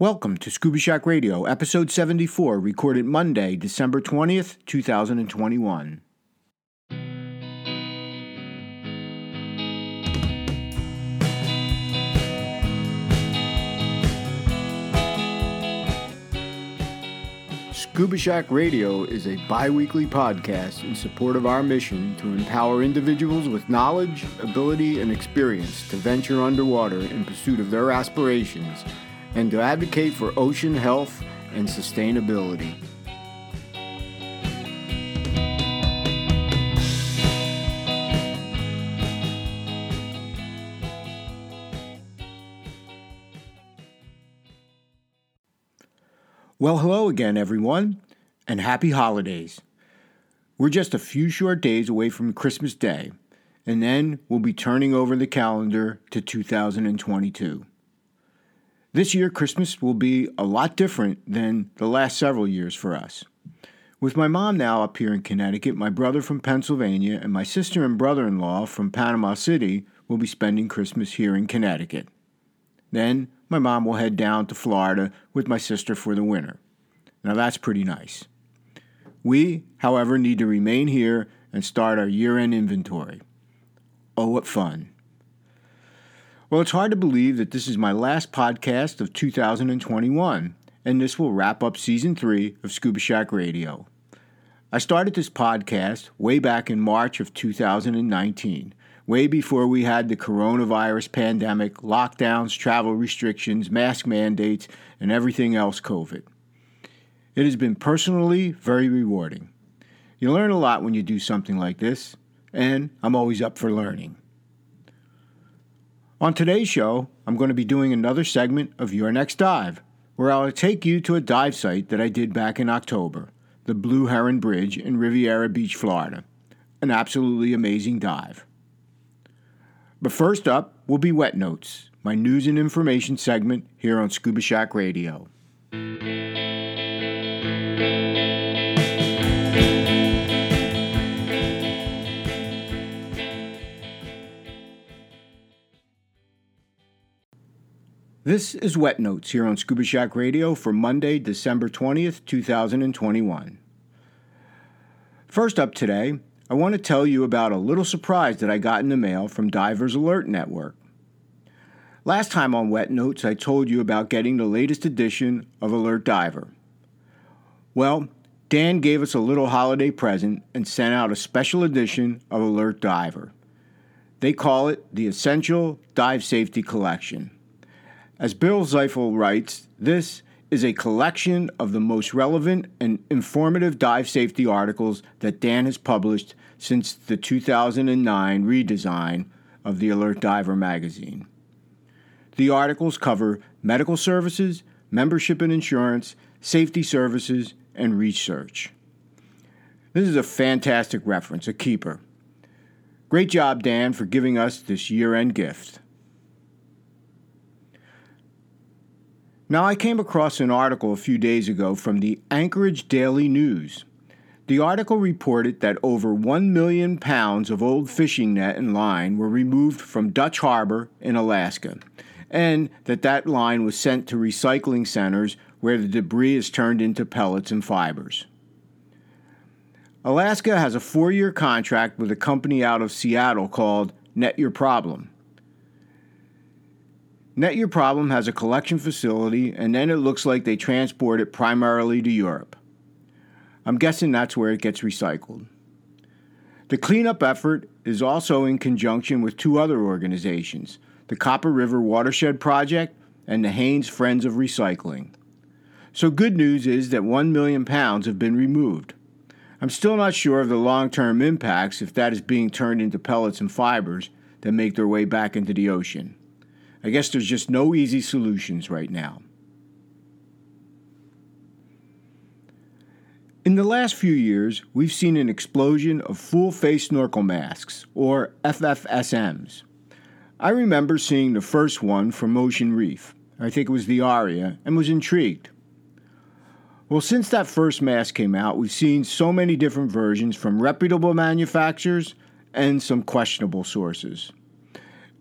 Welcome to Scuba Shack Radio, episode 74, recorded Monday, December 20th, 2021. Scuba Shack Radio is a bi weekly podcast in support of our mission to empower individuals with knowledge, ability, and experience to venture underwater in pursuit of their aspirations and to advocate for ocean health and sustainability. Well, hello again, everyone, and happy holidays. We're just a few short days away from Christmas Day, and then we'll be turning over the calendar to 2022. This year, Christmas will be a lot different than the last several years for us. With my mom now up here in Connecticut, my brother from Pennsylvania, and my sister and brother in law from Panama City will be spending Christmas here in Connecticut. Then my mom will head down to Florida with my sister for the winter. Now that's pretty nice. We, however, need to remain here and start our year end inventory. Oh, what fun! Well, it's hard to believe that this is my last podcast of 2021, and this will wrap up season three of Scuba Shack Radio. I started this podcast way back in March of 2019, way before we had the coronavirus pandemic, lockdowns, travel restrictions, mask mandates, and everything else COVID. It has been personally very rewarding. You learn a lot when you do something like this, and I'm always up for learning. On today's show, I'm going to be doing another segment of Your Next Dive, where I'll take you to a dive site that I did back in October, the Blue Heron Bridge in Riviera Beach, Florida. An absolutely amazing dive. But first up will be Wet Notes, my news and information segment here on Scuba Shack Radio. This is Wet Notes here on Scuba Shack Radio for Monday, December 20th, 2021. First up today, I want to tell you about a little surprise that I got in the mail from Divers Alert Network. Last time on Wet Notes, I told you about getting the latest edition of Alert Diver. Well, Dan gave us a little holiday present and sent out a special edition of Alert Diver. They call it the Essential Dive Safety Collection. As Bill Ziefle writes, this is a collection of the most relevant and informative dive safety articles that Dan has published since the 2009 redesign of the Alert Diver magazine. The articles cover medical services, membership and insurance, safety services, and research. This is a fantastic reference, a keeper. Great job, Dan, for giving us this year end gift. Now, I came across an article a few days ago from the Anchorage Daily News. The article reported that over 1 million pounds of old fishing net and line were removed from Dutch Harbor in Alaska, and that that line was sent to recycling centers where the debris is turned into pellets and fibers. Alaska has a four year contract with a company out of Seattle called Net Your Problem. Net Your Problem has a collection facility, and then it looks like they transport it primarily to Europe. I'm guessing that's where it gets recycled. The cleanup effort is also in conjunction with two other organizations the Copper River Watershed Project and the Haines Friends of Recycling. So, good news is that 1 million pounds have been removed. I'm still not sure of the long term impacts if that is being turned into pellets and fibers that make their way back into the ocean. I guess there's just no easy solutions right now. In the last few years, we've seen an explosion of full face snorkel masks, or FFSMs. I remember seeing the first one from Ocean Reef, I think it was the Aria, and was intrigued. Well, since that first mask came out, we've seen so many different versions from reputable manufacturers and some questionable sources.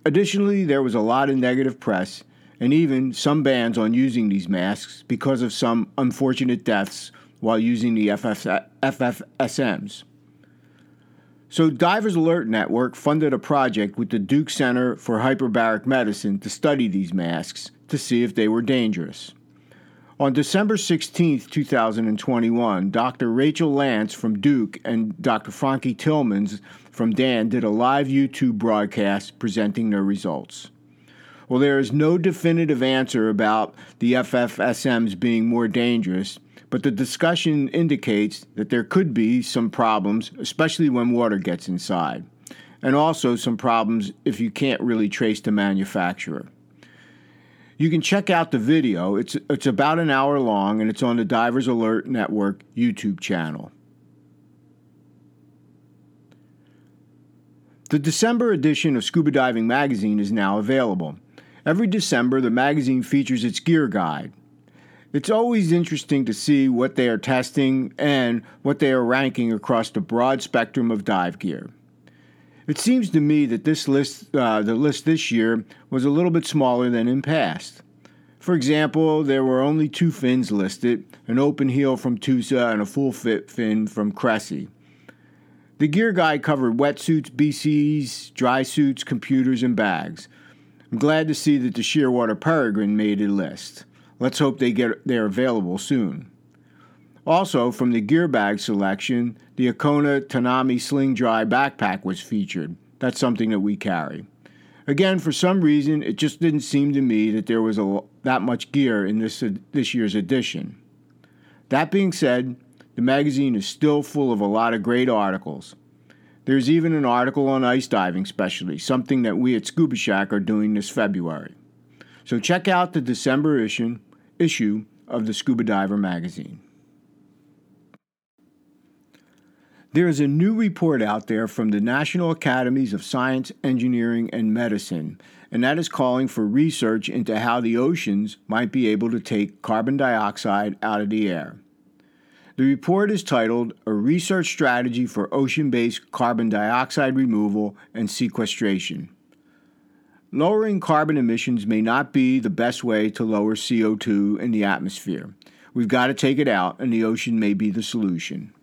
Additionally, there was a lot of negative press, and even some bans on using these masks because of some unfortunate deaths while using the FF, FFSMs. So, Divers Alert Network funded a project with the Duke Center for Hyperbaric Medicine to study these masks to see if they were dangerous. On December 16, 2021, Dr. Rachel Lance from Duke and Dr. Frauke Tillmans from Dan did a live YouTube broadcast presenting their results. Well, there is no definitive answer about the FFSMs being more dangerous, but the discussion indicates that there could be some problems, especially when water gets inside, and also some problems if you can't really trace the manufacturer. You can check out the video. It's, it's about an hour long and it's on the Divers Alert Network YouTube channel. The December edition of Scuba Diving Magazine is now available. Every December, the magazine features its gear guide. It's always interesting to see what they are testing and what they are ranking across the broad spectrum of dive gear. It seems to me that this list, uh, the list this year, was a little bit smaller than in past. For example, there were only two fins listed an open heel from Tusa and a full fit fin from Cressi. The gear guide covered wetsuits, BCs, dry suits, computers, and bags. I'm glad to see that the Shearwater Peregrine made a list. Let's hope they get they're available soon. Also, from the gear bag selection, the Akona Tanami Sling Dry backpack was featured. That's something that we carry. Again, for some reason, it just didn't seem to me that there was a, that much gear in this, this year's edition. That being said, the magazine is still full of a lot of great articles. There's even an article on ice diving specialty, something that we at Scuba Shack are doing this February. So check out the December issue, issue of the Scuba Diver magazine. There is a new report out there from the National Academies of Science, Engineering, and Medicine, and that is calling for research into how the oceans might be able to take carbon dioxide out of the air. The report is titled A Research Strategy for Ocean Based Carbon Dioxide Removal and Sequestration. Lowering carbon emissions may not be the best way to lower CO2 in the atmosphere. We've got to take it out, and the ocean may be the solution.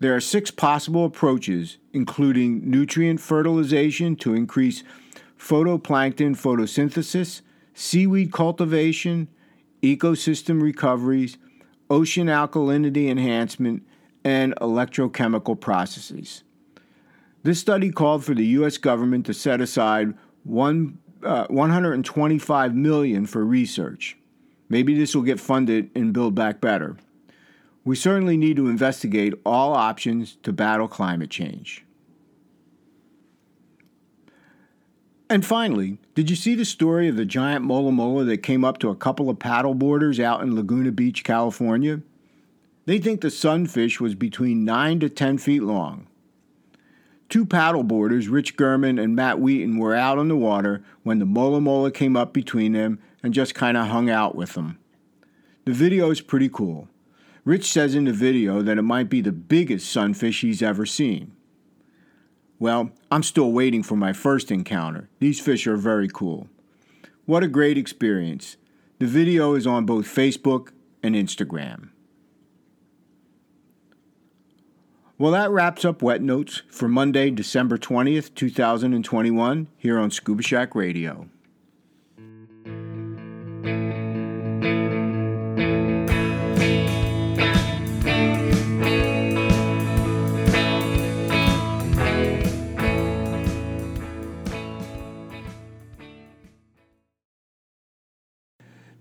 There are six possible approaches, including nutrient fertilization to increase phytoplankton photosynthesis, seaweed cultivation, ecosystem recoveries, ocean alkalinity enhancement, and electrochemical processes. This study called for the U.S. government to set aside one, uh, 125 million for research. Maybe this will get funded in Build Back Better. We certainly need to investigate all options to battle climate change. And finally, did you see the story of the giant mola mola that came up to a couple of paddle boarders out in Laguna Beach, California? They think the sunfish was between 9 to 10 feet long. Two paddle boarders, Rich Gurman and Matt Wheaton, were out on the water when the mola mola came up between them and just kind of hung out with them. The video is pretty cool. Rich says in the video that it might be the biggest sunfish he's ever seen. Well, I'm still waiting for my first encounter. These fish are very cool. What a great experience. The video is on both Facebook and Instagram. Well, that wraps up Wet Notes for Monday, December 20th, 2021, here on Scuba Shack Radio.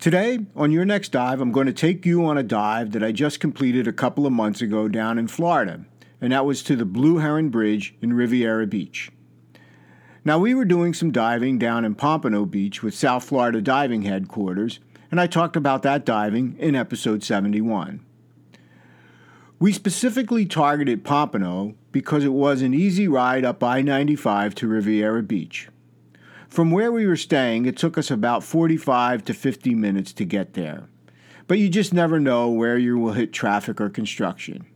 Today, on your next dive, I'm going to take you on a dive that I just completed a couple of months ago down in Florida, and that was to the Blue Heron Bridge in Riviera Beach. Now, we were doing some diving down in Pompano Beach with South Florida Diving Headquarters, and I talked about that diving in episode 71. We specifically targeted Pompano because it was an easy ride up I 95 to Riviera Beach. From where we were staying, it took us about 45 to 50 minutes to get there. But you just never know where you will hit traffic or construction.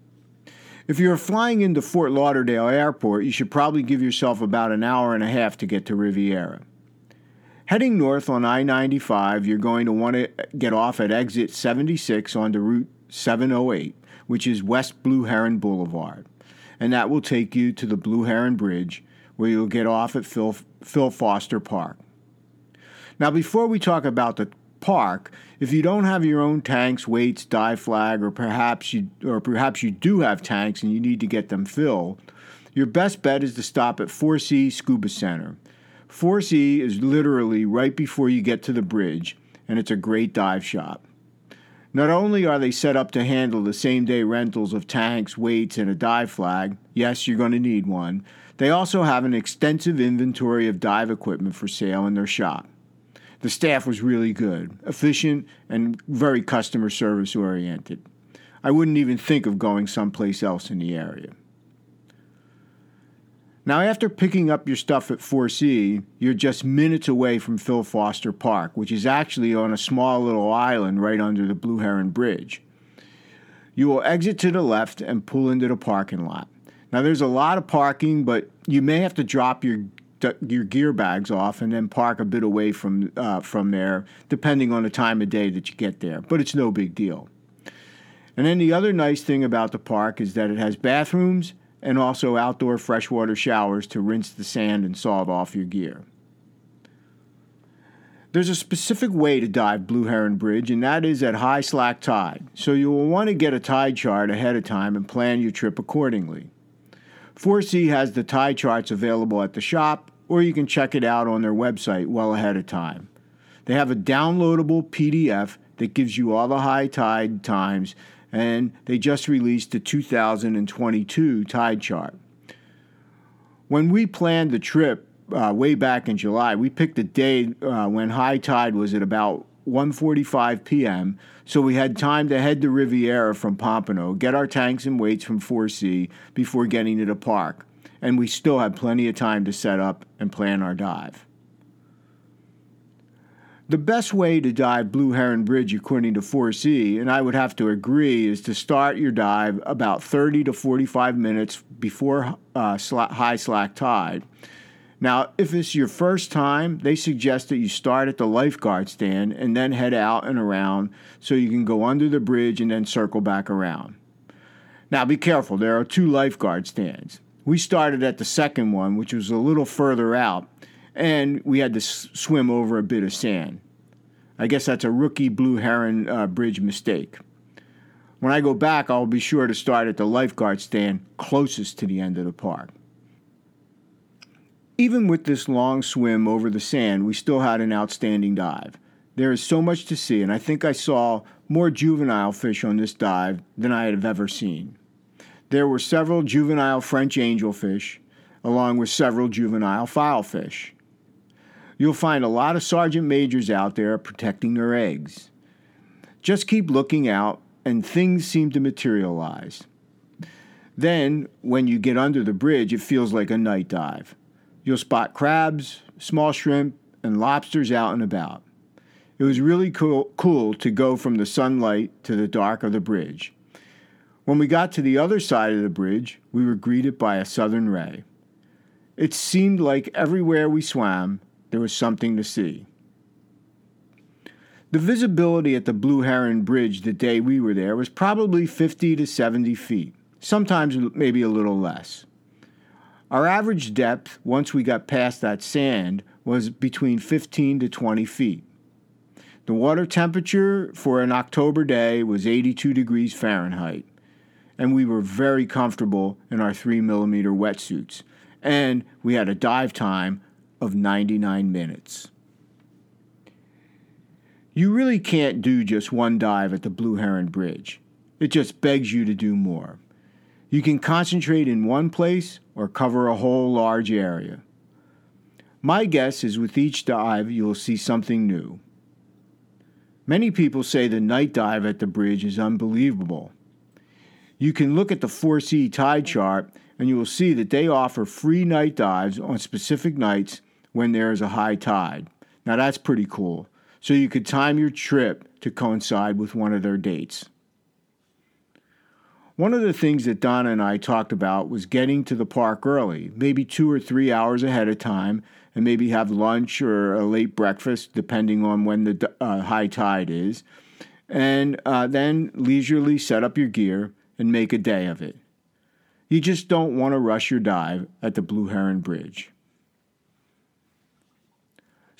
If you're flying into Fort Lauderdale Airport, you should probably give yourself about an hour and a half to get to Riviera. Heading north on I 95, you're going to want to get off at exit 76 onto Route 708, which is West Blue Heron Boulevard. And that will take you to the Blue Heron Bridge, where you'll get off at Phil, Phil Foster Park. Now, before we talk about the park, if you don't have your own tanks, weights, dive flag, or perhaps you or perhaps you do have tanks and you need to get them filled, your best bet is to stop at Force-E Scuba Center. Force-E is literally right before you get to the bridge, and it's a great dive shop. Not only are they set up to handle the same day rentals of tanks, weights, and a dive flag, yes, you're going to need one, they also have an extensive inventory of dive equipment for sale in their shop. The staff was really good, efficient, and very customer service oriented. I wouldn't even think of going someplace else in the area. Now, after picking up your stuff at Force-E, you're just minutes away from Phil Foster Park, which is actually on a small little island right under the Blue Heron Bridge. You will exit to the left and pull into the parking lot. Now, there's a lot of parking, but you may have to drop your your gear bags off and then park a bit away from uh, from there, depending on the time of day that you get there. But it's no big deal. And then the other nice thing about the park is that it has bathrooms and also outdoor freshwater showers to rinse the sand and salt off your gear. There's a specific way to dive Blue Heron Bridge, and that is at high slack tide, so you will want to get a tide chart ahead of time and plan your trip accordingly. Force-E has the tide charts available at the shop, or you can check it out on their website well ahead of time. They have a downloadable PDF that gives you all the high tide times and they just released the 2022 tide chart. When we planned the trip uh, way back in July, we picked a day uh, when high tide was at about 1:45 p.m. So we had time to head to Riviera from Pompano, get our tanks and weights from Force-E before getting to the park, and we still had plenty of time to set up and plan our dive. The best way to dive Blue Heron Bridge, according to Force-E, and I would have to agree, is to start your dive about 30 to 45 minutes before uh, high slack tide. Now, if it's your first time, they suggest that you start at the lifeguard stand and then head out and around so you can go under the bridge and then circle back around. Now, be careful, there are two lifeguard stands. We started at the second one, which was a little further out, and we had to s- swim over a bit of sand. I guess that's a rookie Blue Heron uh, Bridge mistake. When I go back, I'll be sure to start at the lifeguard stand closest to the end of the park. Even with this long swim over the sand, we still had an outstanding dive. There is so much to see, and I think I saw more juvenile fish on this dive than I have ever seen. There were several juvenile French angelfish, along with several juvenile filefish. You'll find a lot of sergeant majors out there protecting their eggs. Just keep looking out, and things seem to materialize. Then, when you get under the bridge, it feels like a night dive. You'll spot crabs, small shrimp, and lobsters out and about. It was really cool, cool to go from the sunlight to the dark of the bridge. When we got to the other side of the bridge, we were greeted by a southern ray. It seemed like everywhere we swam, there was something to see. The visibility at the Blue Heron Bridge the day we were there was probably 50 to 70 feet, sometimes maybe a little less. Our average depth, once we got past that sand, was between 15 to 20 feet. The water temperature for an October day was 82 degrees Fahrenheit, and we were very comfortable in our 3 millimeter wetsuits, and we had a dive time of 99 minutes. You really can't do just one dive at the Blue Heron Bridge. It just begs you to do more. You can concentrate in one place or cover a whole large area. My guess is with each dive, you will see something new. Many people say the night dive at the bridge is unbelievable. You can look at the Force-E tide chart and you will see that they offer free night dives on specific nights when there is a high tide. Now that's pretty cool. So you could time your trip to coincide with one of their dates. One of the things that Donna and I talked about was getting to the park early, maybe two or three hours ahead of time, and maybe have lunch or a late breakfast, depending on when the uh, high tide is, and uh, then leisurely set up your gear and make a day of it. You just don't want to rush your dive at the Blue Heron Bridge.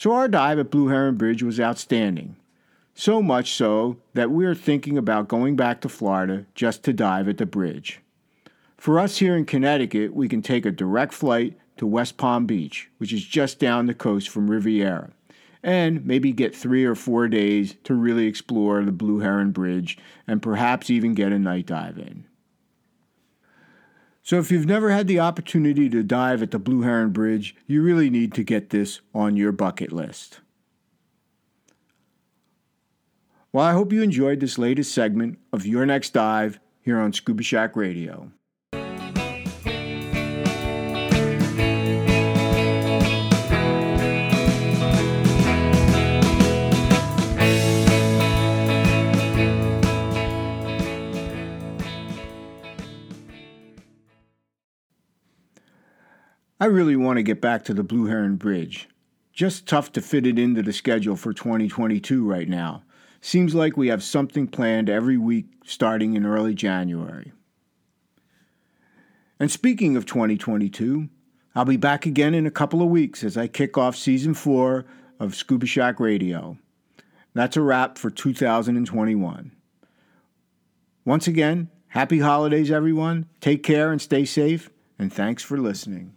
So, our dive at Blue Heron Bridge was outstanding. So much so that we are thinking about going back to Florida just to dive at the bridge. For us here in Connecticut, we can take a direct flight to West Palm Beach, which is just down the coast from Riviera, and maybe get three or four days to really explore the Blue Heron Bridge and perhaps even get a night dive in. So, if you've never had the opportunity to dive at the Blue Heron Bridge, you really need to get this on your bucket list. Well, I hope you enjoyed this latest segment of Your Next Dive here on Scuba Shack Radio. I really want to get back to the Blue Heron Bridge. Just tough to fit it into the schedule for 2022 right now. Seems like we have something planned every week starting in early January. And speaking of 2022, I'll be back again in a couple of weeks as I kick off season four of Scuba Shack Radio. That's a wrap for 2021. Once again, happy holidays, everyone. Take care and stay safe, and thanks for listening.